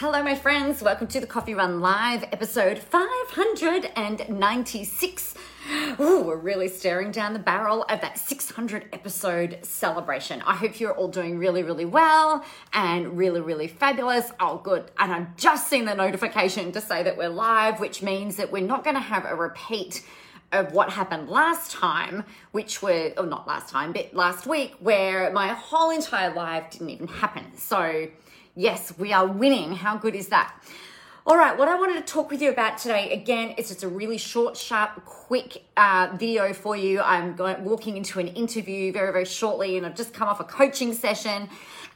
Hello, my friends. Welcome to the Coffee Run Live, episode 596. Ooh, we're really staring down the barrel of that 600 episode celebration. I hope you're all doing really, really well and really, really fabulous. Oh, good. And I've just seen the notification to say that we're live, which means that we're not going to have a repeat of what happened last time, which were, or not last time, but last week, where my whole entire live didn't even happen. So, Yes, we are winning. How good is that? All right, what I wanted to talk with you about today, again, it's just a really short, sharp, quick uh, video for you. I'm going, walking into an interview very, very shortly, and I've just come off a coaching session.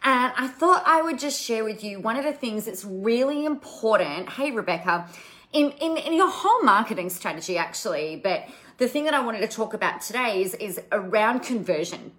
And I thought I would just share with you one of the things that's really important. Hey, Rebecca, in, in, in your whole marketing strategy, actually, but the thing that I wanted to talk about today is, is around conversion.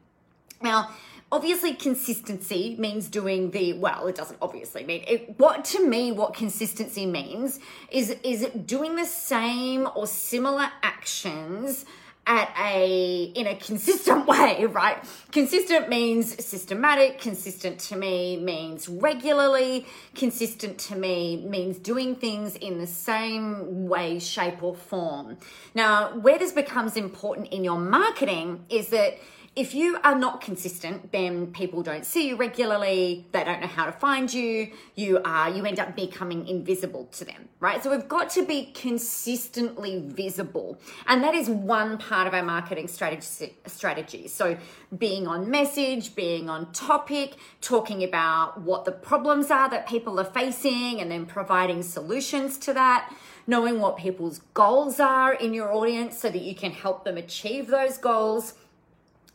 Now, obviously consistency means doing the well it doesn't obviously mean it what to me what consistency means is is doing the same or similar actions at a in a consistent way right? Consistent means systematic consistent to me means regularly consistent to me means doing things in the same way shape or form. Now where this becomes important in your marketing is that if you are not consistent, then people don't see you regularly, they don't know how to find you, you are you end up becoming invisible to them, right? So we've got to be consistently visible. And that is one part of our marketing strategy strategy. So being on message, being on topic, talking about what the problems are that people are facing and then providing solutions to that knowing what people's goals are in your audience so that you can help them achieve those goals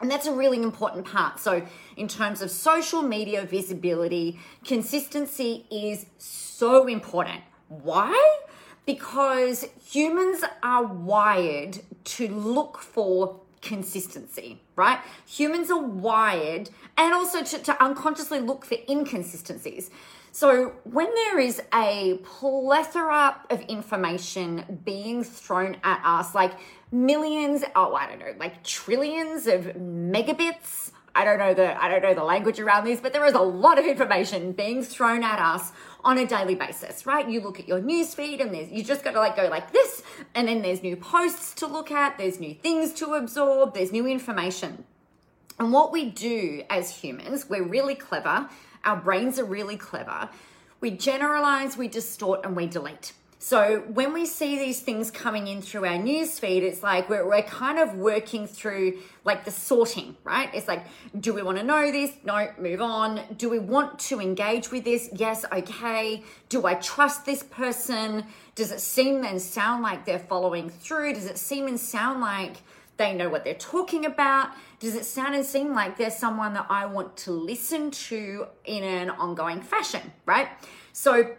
and that's a really important part. So, in terms of social media visibility, consistency is so important. Why? Because humans are wired to look for consistency, right? Humans are wired and also to, to unconsciously look for inconsistencies. So, when there is a plethora of information being thrown at us, like millions, oh, I don't know, like trillions of megabits, I don't know the I don't know the language around this, but there is a lot of information being thrown at us on a daily basis, right? You look at your newsfeed and there's you just got to like go like this, and then there's new posts to look at, there's new things to absorb, there's new information. And what we do as humans, we're really clever our brains are really clever. We generalize, we distort, and we delete. So when we see these things coming in through our news feed, it's like we're, we're kind of working through like the sorting, right? It's like, do we want to know this? No, move on. Do we want to engage with this? Yes, okay. Do I trust this person? Does it seem and sound like they're following through? Does it seem and sound like they know what they're talking about? Does it sound and seem like there's someone that I want to listen to in an ongoing fashion, right? So,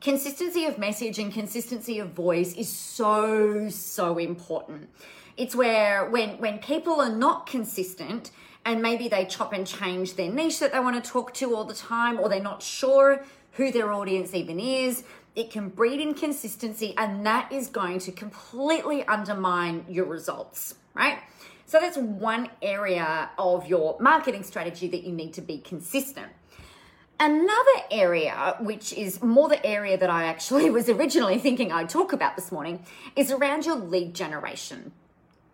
consistency of message and consistency of voice is so, so important. It's where when when people are not consistent and maybe they chop and change their niche that they want to talk to all the time, or they're not sure who their audience even is, it can breed inconsistency, and that is going to completely undermine your results, right? So that's one area of your marketing strategy that you need to be consistent. Another area, which is more the area that I actually was originally thinking I'd talk about this morning, is around your lead generation.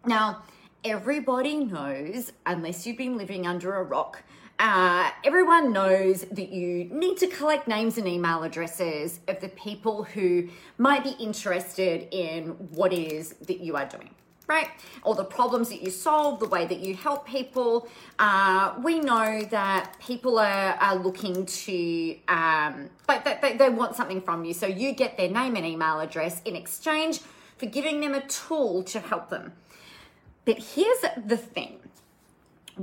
Now, everybody knows, unless you've been living under a rock, uh, everyone knows that you need to collect names and email addresses of the people who might be interested in what is that you are doing right? Or the problems that you solve, the way that you help people. Uh, we know that people are, are looking to, um, they, they want something from you. So you get their name and email address in exchange for giving them a tool to help them. But here's the thing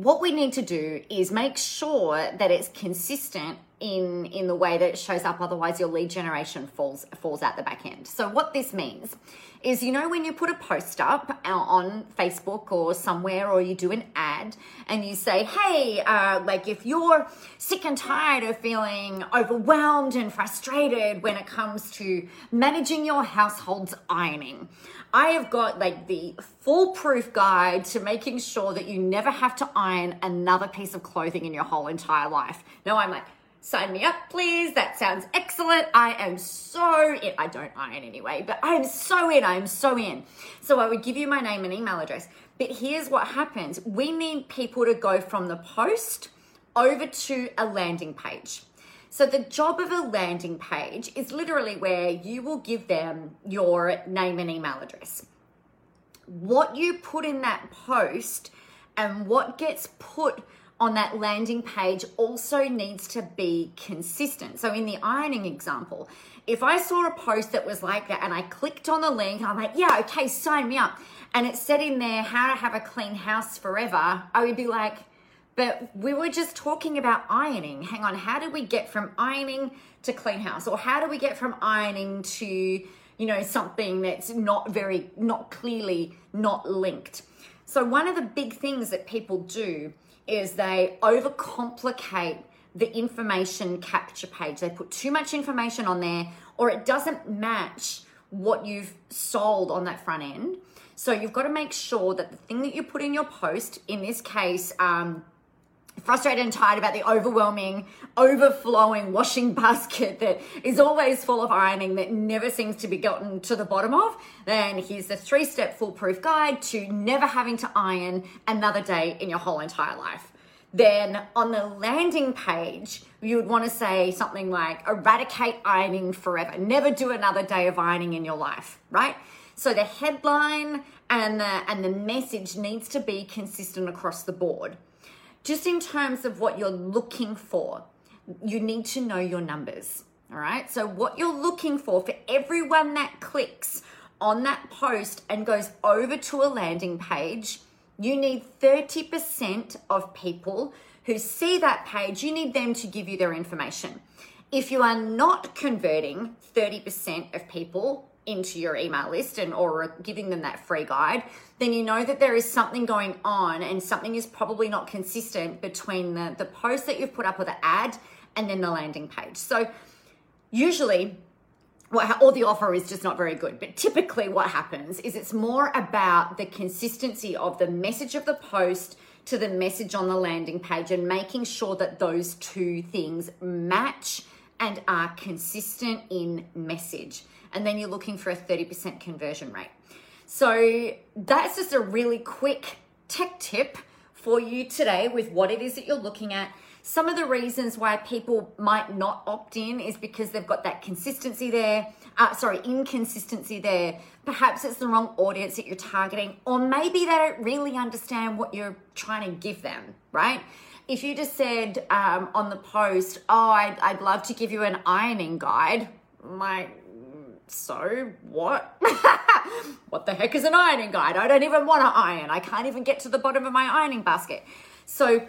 what we need to do is make sure that it's consistent in in the way that it shows up otherwise your lead generation falls falls out the back end so what this means is you know when you put a post up on facebook or somewhere or you do an ad and you say hey uh, like if you're sick and tired of feeling overwhelmed and frustrated when it comes to managing your household's ironing I have got like the foolproof guide to making sure that you never have to iron another piece of clothing in your whole entire life. No, I'm like, sign me up, please. That sounds excellent. I am so in. I don't iron anyway, but I'm so in. I'm so in. So I would give you my name and email address. But here's what happens we need people to go from the post over to a landing page. So, the job of a landing page is literally where you will give them your name and email address. What you put in that post and what gets put on that landing page also needs to be consistent. So, in the ironing example, if I saw a post that was like that and I clicked on the link, I'm like, yeah, okay, sign me up. And it said in there how to have a clean house forever, I would be like, but we were just talking about ironing. Hang on, how do we get from ironing to clean house? Or how do we get from ironing to, you know, something that's not very, not clearly not linked? So, one of the big things that people do is they overcomplicate the information capture page. They put too much information on there, or it doesn't match what you've sold on that front end. So you've got to make sure that the thing that you put in your post, in this case, um, frustrated and tired about the overwhelming, overflowing washing basket that is always full of ironing that never seems to be gotten to the bottom of, then here's the three step foolproof guide to never having to iron another day in your whole entire life then on the landing page, you would want to say something like eradicate ironing forever. Never do another day of ironing in your life, right? So the headline and the and the message needs to be consistent across the board. Just in terms of what you're looking for, you need to know your numbers. All right? So what you're looking for for everyone that clicks on that post and goes over to a landing page you need 30% of people who see that page, you need them to give you their information. If you are not converting 30% of people into your email list and or giving them that free guide, then you know that there is something going on and something is probably not consistent between the, the post that you've put up or the ad and then the landing page. So usually what, or the offer is just not very good. But typically, what happens is it's more about the consistency of the message of the post to the message on the landing page and making sure that those two things match and are consistent in message. And then you're looking for a 30% conversion rate. So that's just a really quick tech tip for you today with what it is that you're looking at some of the reasons why people might not opt in is because they've got that consistency there, uh, sorry, inconsistency there. Perhaps it's the wrong audience that you're targeting, or maybe they don't really understand what you're trying to give them, right? If you just said um, on the post, oh, I'd, I'd love to give you an ironing guide, like, so what? what the heck is an ironing guide? I don't even want to iron. I can't even get to the bottom of my ironing basket. So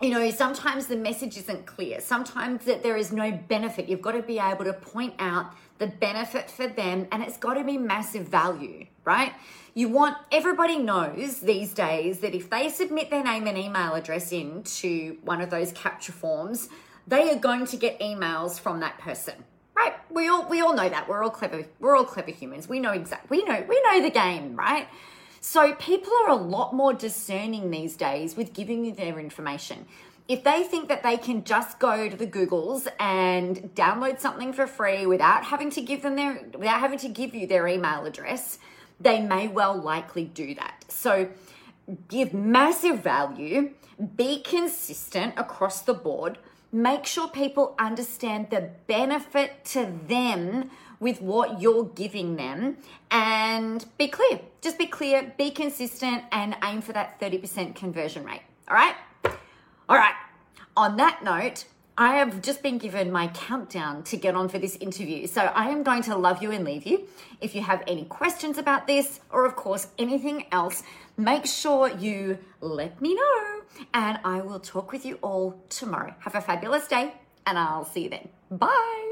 you know, sometimes the message isn't clear. Sometimes that there is no benefit. You've got to be able to point out the benefit for them and it's got to be massive value, right? You want everybody knows these days that if they submit their name and email address into one of those capture forms, they are going to get emails from that person. Right? We all we all know that. We're all clever. We're all clever humans. We know exactly. We know we know the game, right? So people are a lot more discerning these days with giving you their information. If they think that they can just go to the Googles and download something for free without having to give them their without having to give you their email address, they may well likely do that. So give massive value, be consistent across the board, make sure people understand the benefit to them with what you're giving them and be clear. Just be clear, be consistent, and aim for that 30% conversion rate. All right? All right. On that note, I have just been given my countdown to get on for this interview. So I am going to love you and leave you. If you have any questions about this, or of course anything else, make sure you let me know. And I will talk with you all tomorrow. Have a fabulous day, and I'll see you then. Bye.